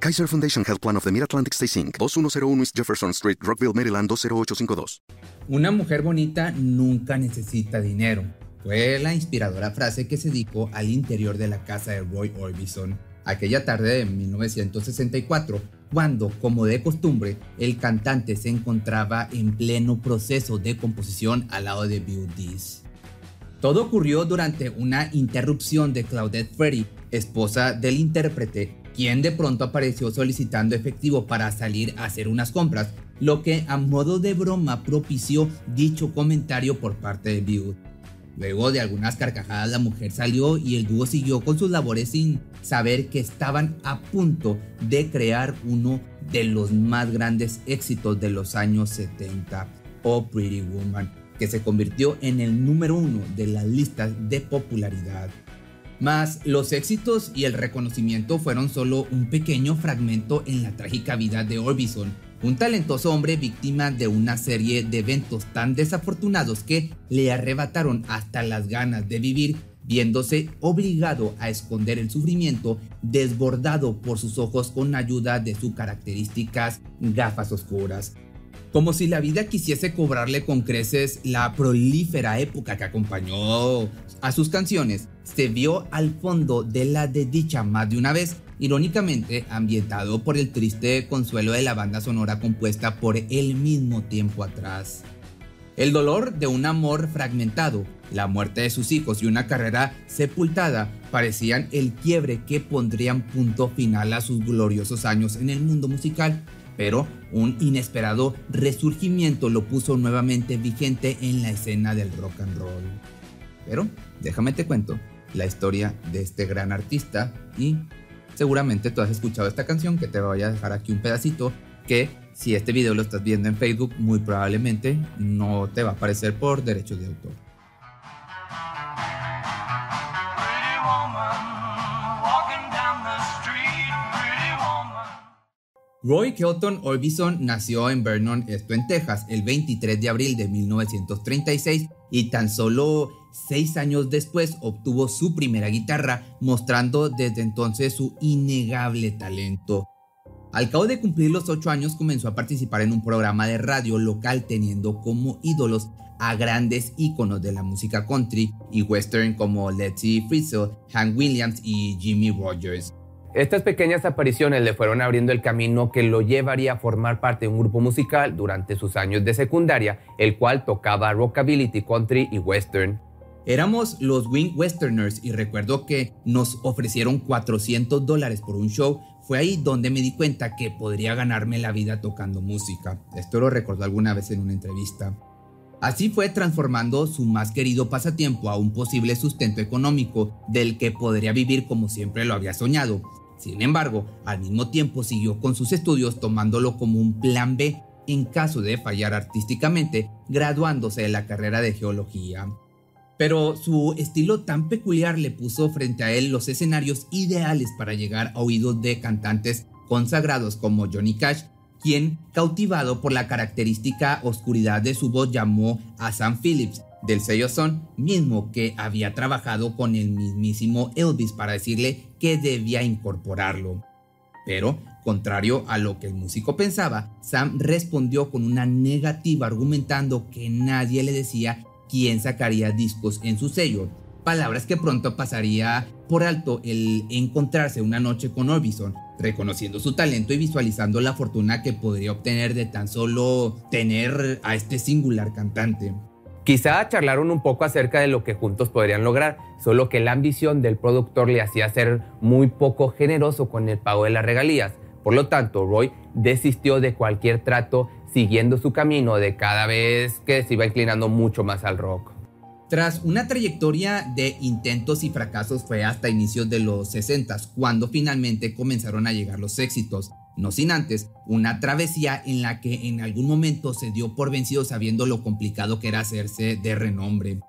Kaiser Foundation Health Plan of the Mid-Atlantic Stay Inc., 2101 East Jefferson Street, Rockville, Maryland, 20852. Una mujer bonita nunca necesita dinero. Fue la inspiradora frase que se dijo al interior de la casa de Roy Orbison aquella tarde de 1964, cuando, como de costumbre, el cantante se encontraba en pleno proceso de composición al lado de Bill Dees. Todo ocurrió durante una interrupción de Claudette Ferry, esposa del intérprete, quien de pronto apareció solicitando efectivo para salir a hacer unas compras, lo que a modo de broma propició dicho comentario por parte de Bill. Luego de algunas carcajadas la mujer salió y el dúo siguió con sus labores sin saber que estaban a punto de crear uno de los más grandes éxitos de los años 70, Oh Pretty Woman, que se convirtió en el número uno de las listas de popularidad. Mas los éxitos y el reconocimiento fueron solo un pequeño fragmento en la trágica vida de Orbison, un talentoso hombre víctima de una serie de eventos tan desafortunados que le arrebataron hasta las ganas de vivir, viéndose obligado a esconder el sufrimiento desbordado por sus ojos con ayuda de sus características gafas oscuras. Como si la vida quisiese cobrarle con creces la prolífera época que acompañó a sus canciones, se vio al fondo de la desdicha más de una vez irónicamente ambientado por el triste consuelo de la banda sonora compuesta por el mismo tiempo atrás. El dolor de un amor fragmentado, la muerte de sus hijos y una carrera sepultada parecían el quiebre que pondrían punto final a sus gloriosos años en el mundo musical, pero un inesperado resurgimiento lo puso nuevamente vigente en la escena del rock and roll. Pero déjame te cuento la historia de este gran artista y seguramente tú has escuchado esta canción que te voy a dejar aquí un pedacito que si este video lo estás viendo en Facebook muy probablemente no te va a aparecer por derechos de autor. Roy Kelton Orbison nació en Vernon, esto en Texas, el 23 de abril de 1936 y tan solo seis años después obtuvo su primera guitarra, mostrando desde entonces su innegable talento. Al cabo de cumplir los ocho años comenzó a participar en un programa de radio local teniendo como ídolos a grandes íconos de la música country y western como Letty Frizzle, Hank Williams y Jimmy Rogers. Estas pequeñas apariciones le fueron abriendo el camino que lo llevaría a formar parte de un grupo musical durante sus años de secundaria, el cual tocaba rockabilly, country y western. Éramos los Wing Westerners y recuerdo que nos ofrecieron 400 dólares por un show. Fue ahí donde me di cuenta que podría ganarme la vida tocando música. Esto lo recordó alguna vez en una entrevista. Así fue transformando su más querido pasatiempo a un posible sustento económico del que podría vivir como siempre lo había soñado. Sin embargo, al mismo tiempo siguió con sus estudios tomándolo como un plan B en caso de fallar artísticamente, graduándose de la carrera de geología. Pero su estilo tan peculiar le puso frente a él los escenarios ideales para llegar a oídos de cantantes consagrados como Johnny Cash, quien, cautivado por la característica oscuridad de su voz, llamó a Sam Phillips del sello Son, mismo que había trabajado con el mismísimo Elvis para decirle que debía incorporarlo. Pero, contrario a lo que el músico pensaba, Sam respondió con una negativa argumentando que nadie le decía quién sacaría discos en su sello, palabras que pronto pasaría por alto el encontrarse una noche con Orbison, reconociendo su talento y visualizando la fortuna que podría obtener de tan solo tener a este singular cantante. Quizá charlaron un poco acerca de lo que juntos podrían lograr, solo que la ambición del productor le hacía ser muy poco generoso con el pago de las regalías. Por lo tanto, Roy desistió de cualquier trato siguiendo su camino de cada vez que se iba inclinando mucho más al rock. Tras una trayectoria de intentos y fracasos fue hasta inicios de los 60 cuando finalmente comenzaron a llegar los éxitos. no sin antes una travesía en la que en algún momento se dio por vencido sabiendo lo complicado que era hacerse de renombre.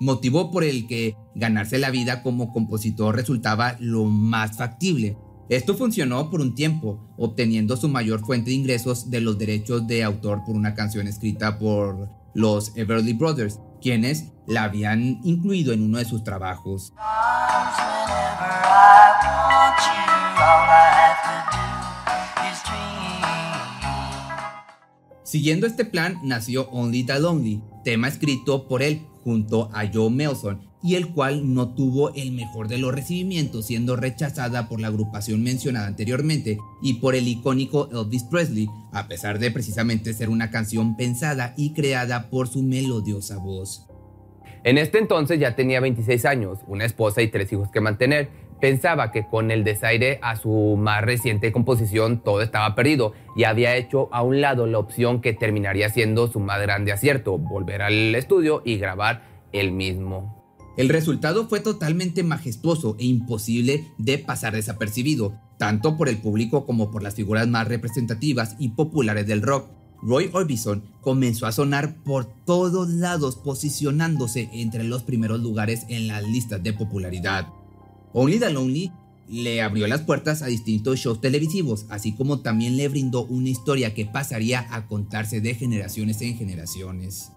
Motivo por el que ganarse la vida como compositor resultaba lo más factible. Esto funcionó por un tiempo, obteniendo su mayor fuente de ingresos de los derechos de autor por una canción escrita por los Everly Brothers, quienes la habían incluido en uno de sus trabajos. Siguiendo este plan nació Only the Lonely, tema escrito por él junto a Joe Melson y el cual no tuvo el mejor de los recibimientos siendo rechazada por la agrupación mencionada anteriormente y por el icónico Elvis Presley, a pesar de precisamente ser una canción pensada y creada por su melodiosa voz. En este entonces ya tenía 26 años, una esposa y tres hijos que mantener, Pensaba que con el desaire a su más reciente composición todo estaba perdido y había hecho a un lado la opción que terminaría siendo su más grande acierto, volver al estudio y grabar el mismo. El resultado fue totalmente majestuoso e imposible de pasar desapercibido, tanto por el público como por las figuras más representativas y populares del rock. Roy Orbison comenzó a sonar por todos lados posicionándose entre los primeros lugares en las listas de popularidad. Only the Lonely le abrió las puertas a distintos shows televisivos, así como también le brindó una historia que pasaría a contarse de generaciones en generaciones.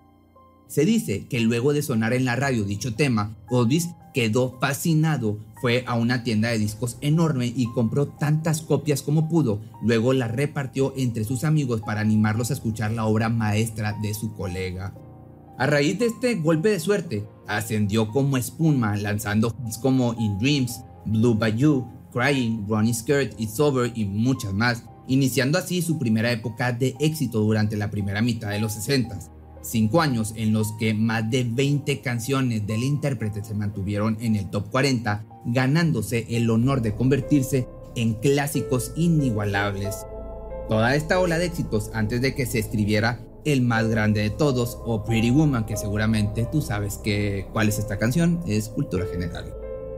Se dice que luego de sonar en la radio dicho tema, Elvis quedó fascinado, fue a una tienda de discos enorme y compró tantas copias como pudo, luego las repartió entre sus amigos para animarlos a escuchar la obra maestra de su colega. A raíz de este golpe de suerte, ascendió como espuma lanzando hits como In Dreams, Blue Bayou, Crying, Ronnie Skirt, It's Over y muchas más, iniciando así su primera época de éxito durante la primera mitad de los 60. Cinco años en los que más de 20 canciones del intérprete se mantuvieron en el top 40, ganándose el honor de convertirse en clásicos inigualables. Toda esta ola de éxitos antes de que se escribiera el más grande de todos, o Pretty Woman, que seguramente tú sabes que, cuál es esta canción, es cultura general.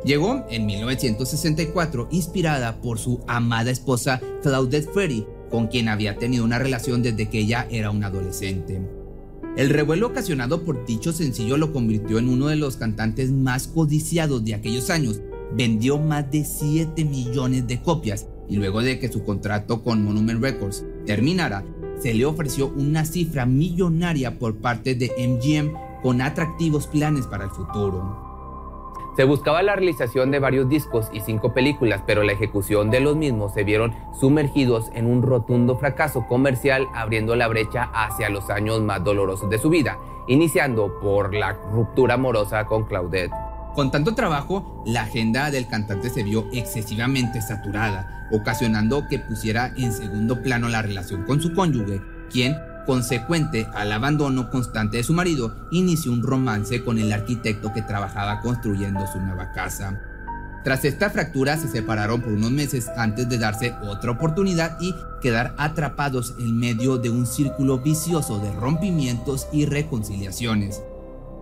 Llegó en 1964 inspirada por su amada esposa Claudette Ferry, con quien había tenido una relación desde que ella era una adolescente. El revuelo ocasionado por dicho sencillo lo convirtió en uno de los cantantes más codiciados de aquellos años. Vendió más de 7 millones de copias y luego de que su contrato con Monument Records terminara, se le ofreció una cifra millonaria por parte de MGM con atractivos planes para el futuro. Se buscaba la realización de varios discos y cinco películas, pero la ejecución de los mismos se vieron sumergidos en un rotundo fracaso comercial, abriendo la brecha hacia los años más dolorosos de su vida, iniciando por la ruptura amorosa con Claudette. Con tanto trabajo, la agenda del cantante se vio excesivamente saturada, ocasionando que pusiera en segundo plano la relación con su cónyuge, quien, consecuente al abandono constante de su marido, inició un romance con el arquitecto que trabajaba construyendo su nueva casa. Tras esta fractura se separaron por unos meses antes de darse otra oportunidad y quedar atrapados en medio de un círculo vicioso de rompimientos y reconciliaciones.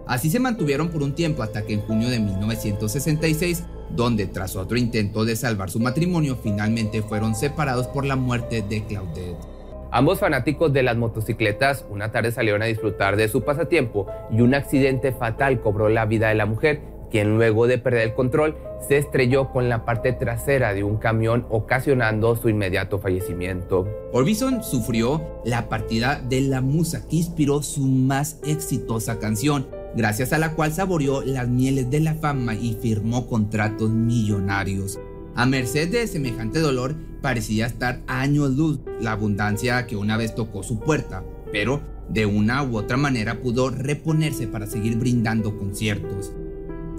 Así se mantuvieron por un tiempo hasta que en junio de 1966, donde tras otro intento de salvar su matrimonio, finalmente fueron separados por la muerte de Claudette. Ambos fanáticos de las motocicletas una tarde salieron a disfrutar de su pasatiempo y un accidente fatal cobró la vida de la mujer, quien luego de perder el control se estrelló con la parte trasera de un camión ocasionando su inmediato fallecimiento. Orbison sufrió la partida de la musa que inspiró su más exitosa canción, gracias a la cual saboreó las mieles de la fama y firmó contratos millonarios. A merced de semejante dolor, parecía estar años luz la abundancia que una vez tocó su puerta, pero de una u otra manera pudo reponerse para seguir brindando conciertos.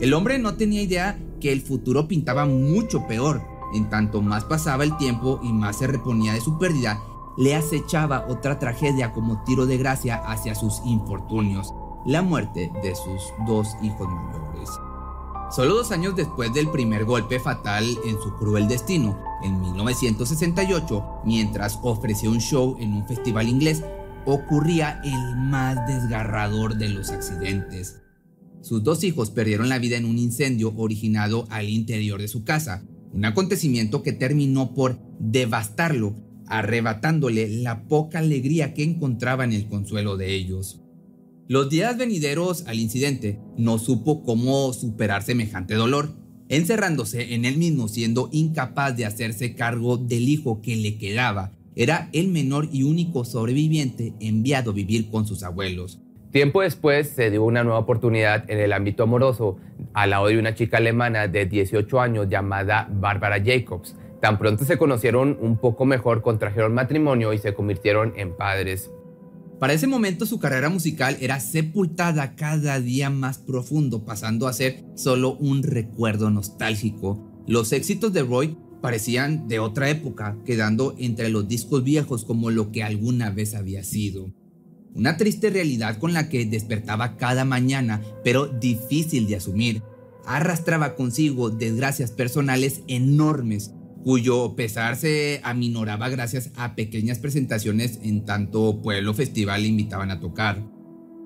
El hombre no tenía idea que el futuro pintaba mucho peor. En tanto más pasaba el tiempo y más se reponía de su pérdida, le acechaba otra tragedia como tiro de gracia hacia sus infortunios la muerte de sus dos hijos mayores. Solo dos años después del primer golpe fatal en su cruel destino, en 1968, mientras ofreció un show en un festival inglés, ocurría el más desgarrador de los accidentes. Sus dos hijos perdieron la vida en un incendio originado al interior de su casa, un acontecimiento que terminó por devastarlo arrebatándole la poca alegría que encontraba en el consuelo de ellos. Los días venideros al incidente no supo cómo superar semejante dolor, encerrándose en él mismo siendo incapaz de hacerse cargo del hijo que le quedaba. Era el menor y único sobreviviente enviado a vivir con sus abuelos. Tiempo después se dio una nueva oportunidad en el ámbito amoroso al lado de una chica alemana de 18 años llamada Barbara Jacobs. Tan pronto se conocieron un poco mejor, contrajeron matrimonio y se convirtieron en padres. Para ese momento su carrera musical era sepultada cada día más profundo, pasando a ser solo un recuerdo nostálgico. Los éxitos de Roy parecían de otra época, quedando entre los discos viejos como lo que alguna vez había sido. Una triste realidad con la que despertaba cada mañana, pero difícil de asumir. Arrastraba consigo desgracias personales enormes, cuyo pesar se aminoraba gracias a pequeñas presentaciones en tanto pueblo festival le invitaban a tocar.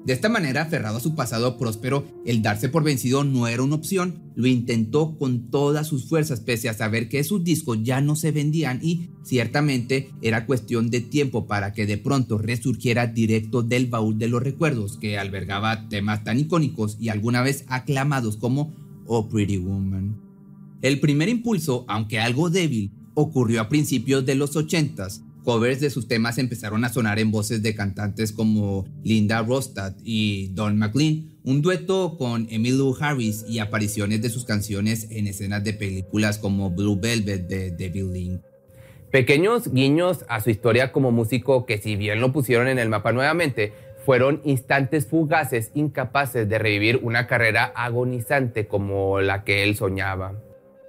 De esta manera, aferrado a su pasado próspero, el darse por vencido no era una opción, lo intentó con todas sus fuerzas pese a saber que sus discos ya no se vendían y ciertamente era cuestión de tiempo para que de pronto resurgiera directo del baúl de los recuerdos que albergaba temas tan icónicos y alguna vez aclamados como Oh Pretty Woman. El primer impulso, aunque algo débil, ocurrió a principios de los 80s. Covers de sus temas empezaron a sonar en voces de cantantes como Linda Rostad y Don McLean, un dueto con Emmylou Harris y apariciones de sus canciones en escenas de películas como Blue Velvet de David Link. Pequeños guiños a su historia como músico que si bien lo pusieron en el mapa nuevamente, fueron instantes fugaces incapaces de revivir una carrera agonizante como la que él soñaba.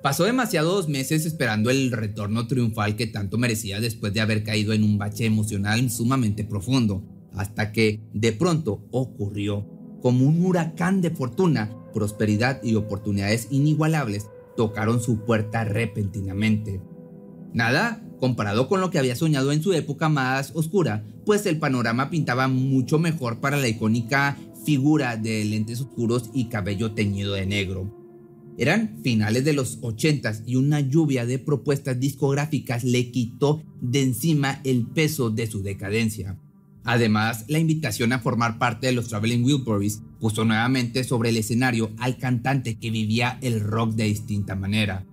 Pasó demasiados meses esperando el retorno triunfal que tanto merecía después de haber caído en un bache emocional sumamente profundo, hasta que de pronto ocurrió. Como un huracán de fortuna, prosperidad y oportunidades inigualables tocaron su puerta repentinamente. Nada comparado con lo que había soñado en su época más oscura, pues el panorama pintaba mucho mejor para la icónica figura de lentes oscuros y cabello teñido de negro. Eran finales de los 80 y una lluvia de propuestas discográficas le quitó de encima el peso de su decadencia. Además, la invitación a formar parte de los Traveling Wilburys puso nuevamente sobre el escenario al cantante que vivía el rock de distinta manera,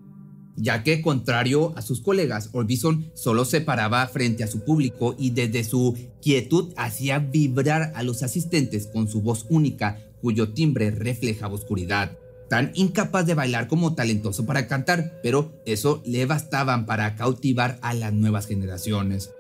ya que contrario a sus colegas, Orbison solo se paraba frente a su público y desde su quietud hacía vibrar a los asistentes con su voz única, cuyo timbre reflejaba oscuridad tan incapaz de bailar como talentoso para cantar, pero eso le bastaban para cautivar a las nuevas generaciones.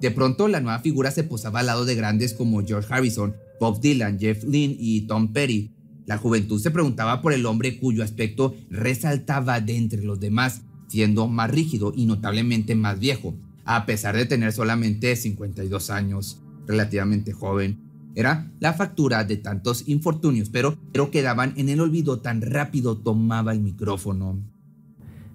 De pronto la nueva figura se posaba al lado de grandes como George Harrison, Bob Dylan, Jeff Lynne y Tom Petty. La juventud se preguntaba por el hombre cuyo aspecto resaltaba de entre los demás, siendo más rígido y notablemente más viejo, a pesar de tener solamente 52 años, relativamente joven. Era la factura de tantos infortunios, pero, pero quedaban en el olvido tan rápido tomaba el micrófono.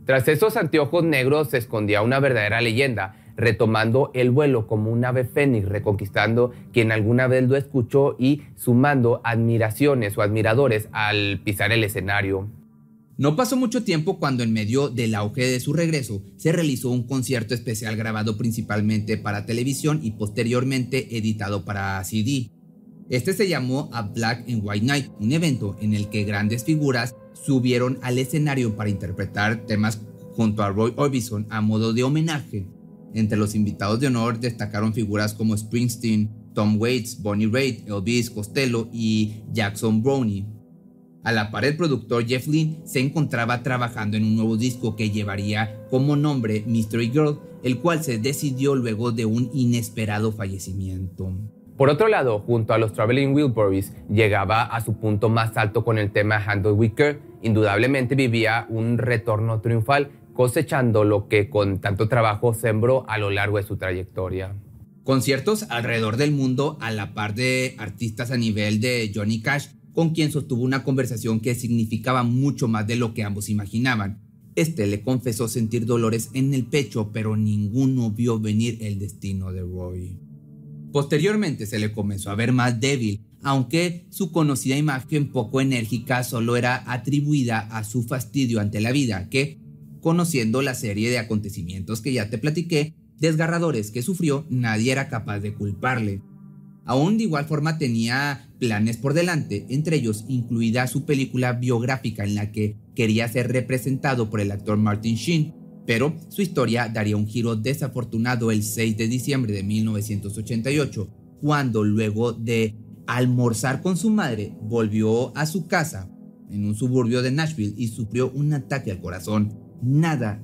Tras esos anteojos negros se escondía una verdadera leyenda, retomando el vuelo como un ave fénix, reconquistando quien alguna vez lo escuchó y sumando admiraciones o admiradores al pisar el escenario. No pasó mucho tiempo cuando en medio del auge de su regreso se realizó un concierto especial grabado principalmente para televisión y posteriormente editado para CD. Este se llamó A Black and White Night, un evento en el que grandes figuras subieron al escenario para interpretar temas junto a Roy Orbison a modo de homenaje. Entre los invitados de honor destacaron figuras como Springsteen, Tom Waits, Bonnie Raitt, Elvis Costello y Jackson Brownie. A la par, el productor Jeff Lynne se encontraba trabajando en un nuevo disco que llevaría como nombre Mystery Girl, el cual se decidió luego de un inesperado fallecimiento. Por otro lado, junto a los Traveling Wilburys, llegaba a su punto más alto con el tema Handle Wicker. Indudablemente vivía un retorno triunfal, cosechando lo que con tanto trabajo sembró a lo largo de su trayectoria. Conciertos alrededor del mundo a la par de artistas a nivel de Johnny Cash, con quien sostuvo una conversación que significaba mucho más de lo que ambos imaginaban. Este le confesó sentir dolores en el pecho, pero ninguno vio venir el destino de Roy. Posteriormente se le comenzó a ver más débil, aunque su conocida imagen poco enérgica solo era atribuida a su fastidio ante la vida, que, conociendo la serie de acontecimientos que ya te platiqué, desgarradores que sufrió, nadie era capaz de culparle. Aún de igual forma tenía planes por delante, entre ellos incluida su película biográfica en la que quería ser representado por el actor Martin Sheen, pero su historia daría un giro desafortunado el 6 de diciembre de 1988, cuando luego de almorzar con su madre volvió a su casa en un suburbio de Nashville y sufrió un ataque al corazón. Nada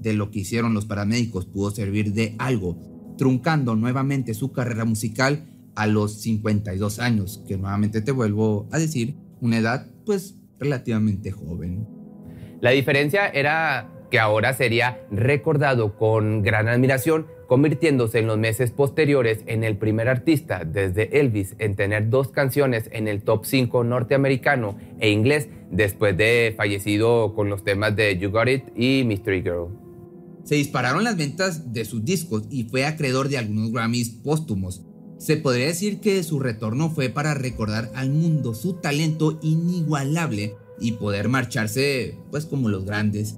de lo que hicieron los paramédicos pudo servir de algo, truncando nuevamente su carrera musical a los 52 años, que nuevamente te vuelvo a decir, una edad pues relativamente joven. La diferencia era que ahora sería recordado con gran admiración, convirtiéndose en los meses posteriores en el primer artista desde Elvis en tener dos canciones en el top 5 norteamericano e inglés después de fallecido con los temas de You Got It y Mystery Girl. Se dispararon las ventas de sus discos y fue acreedor de algunos Grammys póstumos. Se podría decir que su retorno fue para recordar al mundo su talento inigualable y poder marcharse pues como los grandes.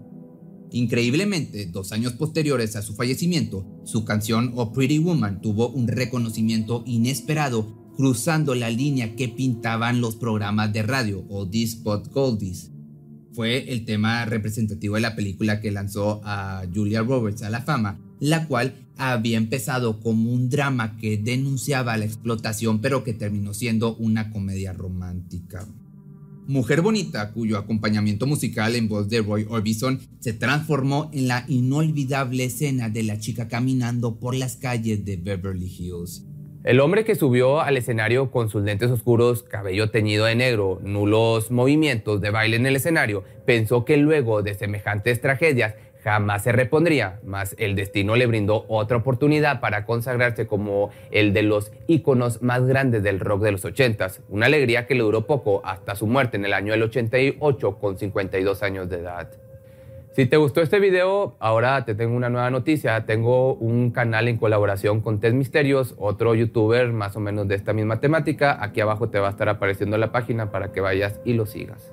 Increíblemente, dos años posteriores a su fallecimiento, su canción Oh Pretty Woman tuvo un reconocimiento inesperado cruzando la línea que pintaban los programas de radio o Spot Goldies. Fue el tema representativo de la película que lanzó a Julia Roberts a la fama, la cual había empezado como un drama que denunciaba la explotación pero que terminó siendo una comedia romántica. Mujer Bonita, cuyo acompañamiento musical en voz de Roy Orbison se transformó en la inolvidable escena de la chica caminando por las calles de Beverly Hills. El hombre que subió al escenario con sus lentes oscuros, cabello teñido de negro, nulos movimientos de baile en el escenario, pensó que luego de semejantes tragedias jamás se repondría, mas el destino le brindó otra oportunidad para consagrarse como el de los íconos más grandes del rock de los 80s, una alegría que le duró poco hasta su muerte en el año del 88 con 52 años de edad. Si te gustó este video, ahora te tengo una nueva noticia. Tengo un canal en colaboración con Test Misterios, otro youtuber más o menos de esta misma temática. Aquí abajo te va a estar apareciendo la página para que vayas y lo sigas.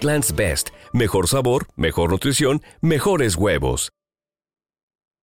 Best. Mejor sabor, mejor nutrición, mejores huevos.